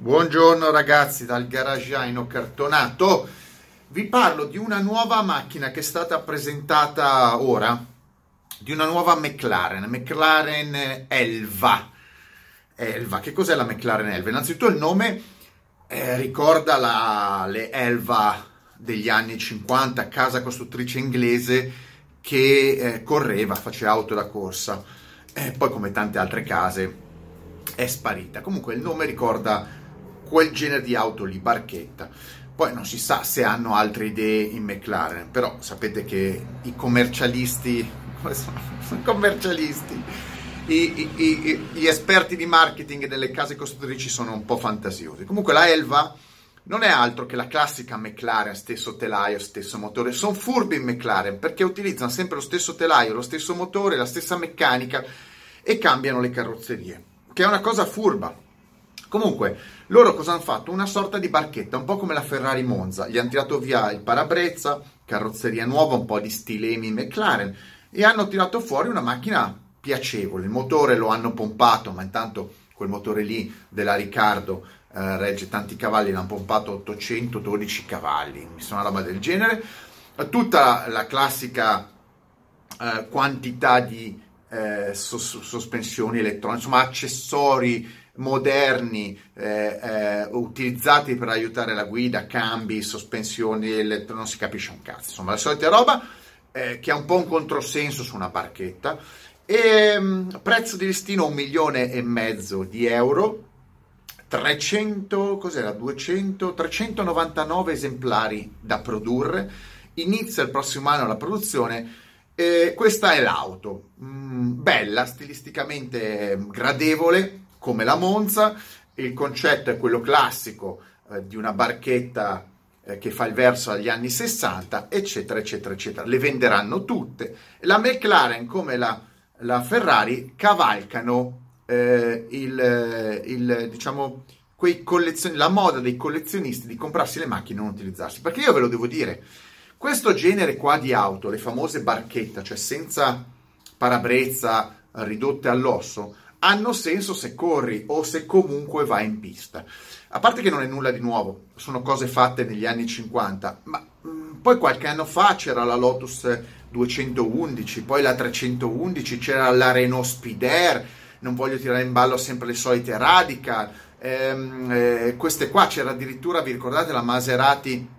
Buongiorno ragazzi dal garagiaino cartonato. Vi parlo di una nuova macchina che è stata presentata ora, di una nuova McLaren, McLaren Elva. Elva, che cos'è la McLaren Elva? Innanzitutto il nome eh, ricorda la, le Elva degli anni 50, casa costruttrice inglese che eh, correva, faceva auto da corsa. E poi come tante altre case è sparita. Comunque il nome ricorda quel genere di auto lì, barchetta. Poi non si sa se hanno altre idee in McLaren, però sapete che i commercialisti, commercialisti i, i, gli esperti di marketing delle case costruttrici sono un po' fantasiosi. Comunque la Elva non è altro che la classica McLaren, stesso telaio, stesso motore. Sono furbi in McLaren perché utilizzano sempre lo stesso telaio, lo stesso motore, la stessa meccanica e cambiano le carrozzerie, che è una cosa furba Comunque, loro cosa hanno fatto? Una sorta di barchetta, un po' come la Ferrari Monza. Gli hanno tirato via il parabrezza, carrozzeria nuova, un po' di stilemi McLaren e hanno tirato fuori una macchina piacevole. Il motore lo hanno pompato, ma intanto quel motore lì della Riccardo eh, regge tanti cavalli, l'hanno pompato 812 cavalli, una roba del genere. Tutta la classica eh, quantità di eh, sos- sospensioni elettroniche, insomma accessori moderni eh, eh, utilizzati per aiutare la guida, cambi, sospensioni, non si capisce un cazzo, insomma la solita roba eh, che ha un po' un controsenso su una barchetta. E mh, mm, prezzo di listino un milione e mezzo di euro. 300, cos'era, 200, 399 esemplari da produrre. Inizia il prossimo anno la produzione eh, questa è l'auto, mm, bella, stilisticamente gradevole, come la Monza, il concetto è quello classico eh, di una barchetta eh, che fa il verso agli anni 60, eccetera, eccetera, eccetera. Le venderanno tutte. La McLaren, come la, la Ferrari, cavalcano eh, il, il, diciamo, quei collezioni, la moda dei collezionisti di comprarsi le macchine e non utilizzarsi. Perché io ve lo devo dire, questo genere qua di auto, le famose barchette, cioè senza parabrezza ridotte all'osso, hanno senso se corri o se comunque vai in pista. A parte che non è nulla di nuovo, sono cose fatte negli anni 50, ma mh, mm, poi qualche anno fa c'era la Lotus 211, poi la 311, c'era la Renault Spider, non voglio tirare in ballo sempre le solite Radical, ehm, eh, queste qua c'era addirittura, vi ricordate, la Maserati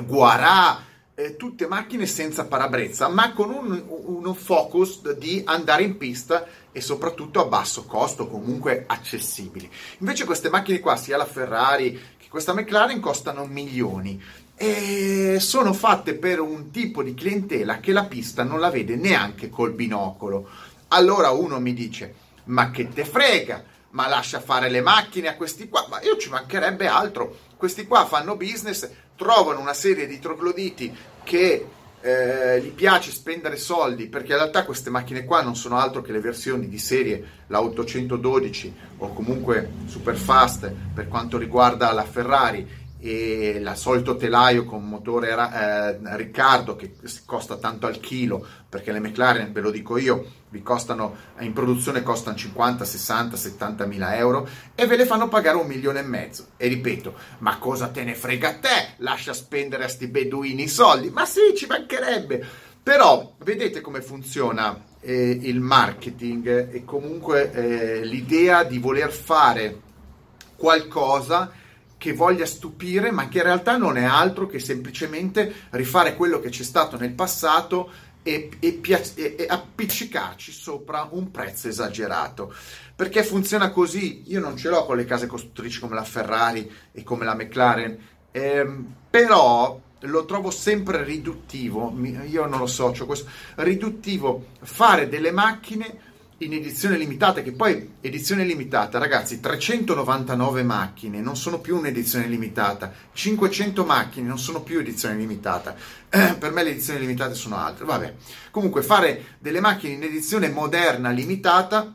Guarà, eh, tutte macchine senza parabrezza, ma con un, uno focus di andare in pista e soprattutto a basso costo, comunque accessibili. Invece queste macchine qua, sia la Ferrari che questa McLaren, costano milioni e sono fatte per un tipo di clientela che la pista non la vede neanche col binocolo. Allora uno mi dice, ma che te frega? Ma lascia fare le macchine a questi qua? Ma io ci mancherebbe altro. Questi qua fanno business, trovano una serie di trogloditi che eh, gli piace spendere soldi perché in realtà queste macchine qua non sono altro che le versioni di serie la 812 o comunque super fast per quanto riguarda la Ferrari e la solito telaio con motore eh, Riccardo che costa tanto al chilo perché le McLaren ve lo dico io vi costano in produzione costano 50 60 70 mila euro e ve le fanno pagare un milione e mezzo. E ripeto ma cosa te ne frega a te? Lascia spendere a sti beduini i soldi. Ma sì ci mancherebbe. Però vedete come funziona eh, il marketing e comunque eh, l'idea di voler fare qualcosa che voglia stupire, ma che in realtà non è altro che semplicemente rifare quello che c'è stato nel passato e, e, e, appiccicarci sopra un prezzo esagerato. Perché funziona così? Io non ce l'ho con le case costruttrici come la Ferrari e come la McLaren, ehm, però lo trovo sempre riduttivo. Io non lo so, cioè questo riduttivo fare delle macchine in edizione limitata, che poi edizione limitata, ragazzi, 399 macchine non sono più un'edizione limitata, 500 macchine non sono più edizione limitata. Eh, per me le edizioni limitate sono altre. Vabbè, comunque fare delle macchine in edizione moderna limitata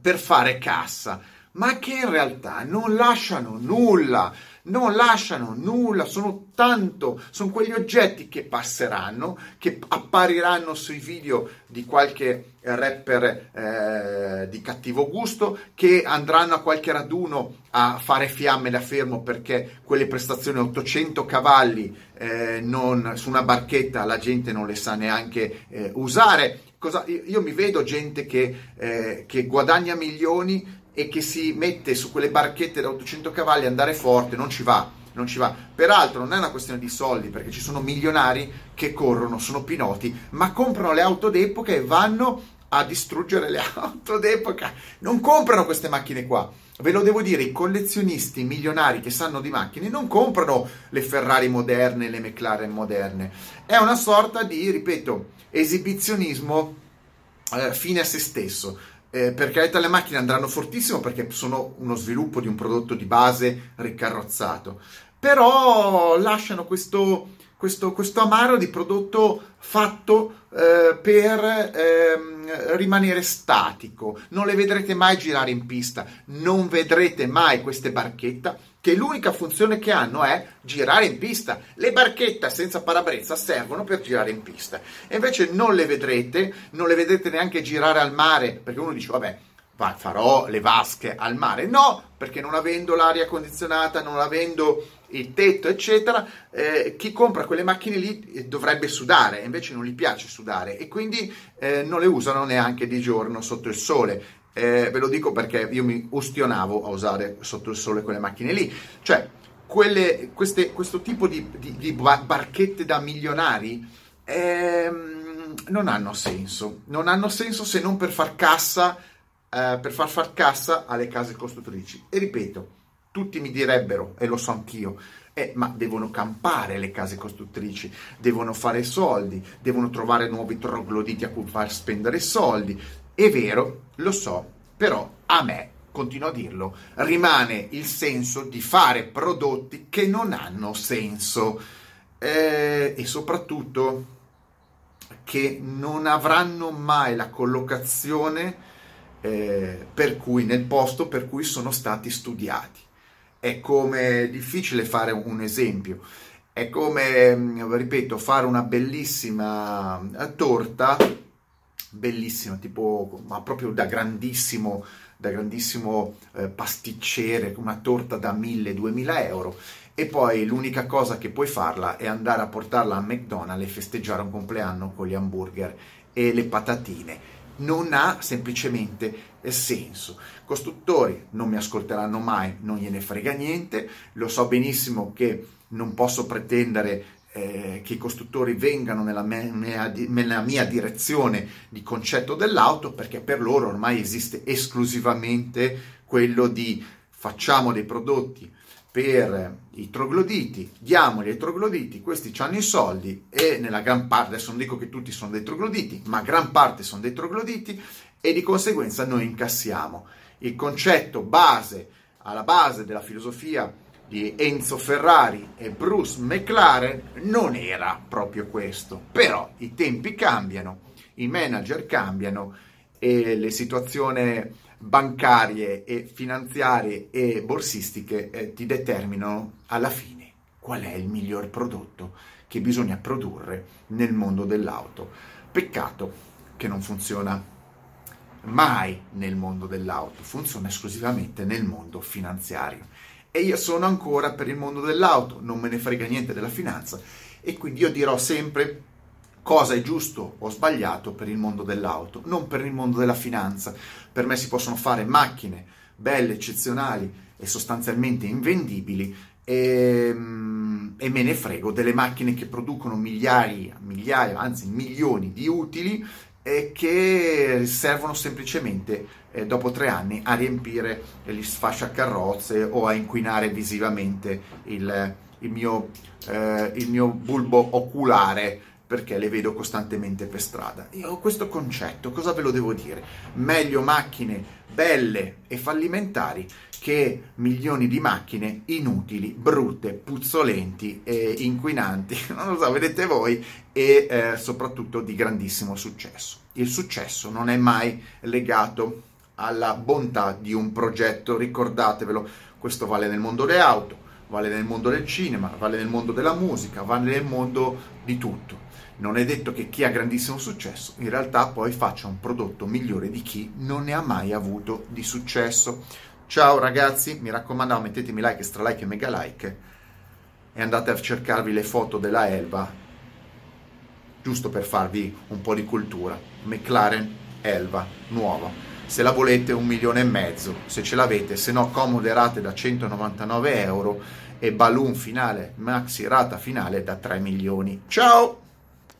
per fare cassa, ma che in realtà non lasciano nulla non lasciano nulla, sono tanto, sono quegli oggetti che passeranno, che appariranno sui video di qualche rapper eh, di cattivo gusto, che andranno a qualche raduno a fare fiamme da fermo perché quelle prestazioni 800 cavalli eh, non, su una barchetta la gente non le sa neanche eh, usare. Cosa, io, mi vedo gente che, eh, che guadagna milioni e che si mette su quelle barchette da 800 cavalli andare forte, non ci va, non ci va. Peraltro non è una questione di soldi, perché ci sono milionari che corrono, sono pinoti, ma comprano le auto d'epoca e vanno a distruggere le auto d'epoca. Non comprano queste macchine qua. Ve lo devo dire, i collezionisti milionari che sanno di macchine non comprano le Ferrari moderne, le McLaren moderne. È una sorta di, ripeto, esibizionismo eh, fine a se stesso eh, per carità le macchine andranno fortissimo perché sono uno sviluppo di un prodotto di base ricarrozzato, però lasciano questo, questo, questo amaro di prodotto fatto eh, per eh, rimanere statico. Non le vedrete mai girare in pista, non vedrete mai queste barchette che l'unica funzione che hanno è girare in pista. Le barchette senza parabrezza servono per girare in pista. E invece non le vedrete, non le vedrete neanche girare al mare, perché uno dice, vabbè, farò le vasche al mare. No, perché non avendo l'aria condizionata, non avendo il tetto, eccetera, eh, chi compra quelle macchine lì eh, dovrebbe sudare, invece non gli piace sudare e quindi eh, non le usano neanche di giorno sotto il sole. Eh, ve lo dico perché io mi ustionavo a usare sotto il sole quelle macchine lì. Cioè, quelle, queste, questo tipo di, di, di, barchette da milionari ehm, non hanno senso. Non hanno senso se non per far cassa, eh, per far far cassa alle case costruttrici. E ripeto, tutti mi direbbero, e lo so anch'io, eh, ma devono campare le case costruttrici, devono fare soldi, devono trovare nuovi trogloditi a cui far spendere soldi, è vero, lo so, però a me, continuo a dirlo, rimane il senso di fare prodotti che non hanno senso eh, e soprattutto che non avranno mai la collocazione eh, per cui, nel posto per cui sono stati studiati. È come difficile fare un esempio. È come, ripeto, fare una bellissima torta bellissima, tipo, ma proprio da grandissimo, da grandissimo eh, pasticcere, una torta da 1000-2000 euro. E poi l'unica cosa che puoi farla è andare a portarla a McDonald's e festeggiare un compleanno con gli hamburger e le patatine. Non ha semplicemente senso. Costruttori non mi ascolteranno mai, non gliene frega niente. Lo so benissimo che non posso pretendere eh, che i costruttori vengano nella mia, nella mia, direzione di concetto dell'auto perché per loro ormai esiste esclusivamente quello di facciamo dei prodotti per i trogloditi, diamoli ai trogloditi, questi hanno i soldi e nella gran parte, adesso non dico che tutti sono dei trogloditi, ma gran parte sono dei trogloditi e di conseguenza noi incassiamo. Il concetto base, alla base della filosofia di Enzo Ferrari e Bruce McLaren non era proprio questo. Però i tempi cambiano, i manager cambiano e le situazioni bancarie e finanziarie e borsistiche eh, ti determinano alla fine qual è il miglior prodotto che bisogna produrre nel mondo dell'auto. Peccato che non funziona mai nel mondo dell'auto, funziona esclusivamente nel mondo finanziario e io sono ancora per il mondo dell'auto, non me ne frega niente della finanza e quindi io dirò sempre cosa è giusto o sbagliato per il mondo dell'auto, non per il mondo della finanza. Per me si possono fare macchine belle, eccezionali e sostanzialmente invendibili e, e me ne frego delle macchine che producono migliaia, migliaia, anzi milioni di utili e che servono semplicemente eh, dopo tre anni a riempire gli sfasciacarrozze o a inquinare visivamente il, il, mio, eh, il mio bulbo oculare perché le vedo costantemente per strada. Io ho questo concetto, cosa ve lo devo dire? Meglio macchine belle e fallimentari che milioni di macchine inutili, brutte, puzzolenti e inquinanti, non lo so, vedete voi, e eh, soprattutto di grandissimo successo. Il successo non è mai legato alla bontà di un progetto, ricordatevelo, questo vale nel mondo delle auto, vale nel mondo del cinema, vale nel mondo della musica, vale nel mondo di tutto. Non è detto che chi ha grandissimo successo in realtà poi faccia un prodotto migliore di chi non ne ha mai avuto di successo. Ciao ragazzi, mi raccomando mettetemi like, stra like e mega like e andate a cercarvi le foto della Elva giusto per farvi un po' di cultura. McLaren Elva nuova. Se la volete un milione e mezzo, se ce l'avete, se no comode rate da 199 euro e balloon finale, maxi rata finale da 3 milioni. Ciao!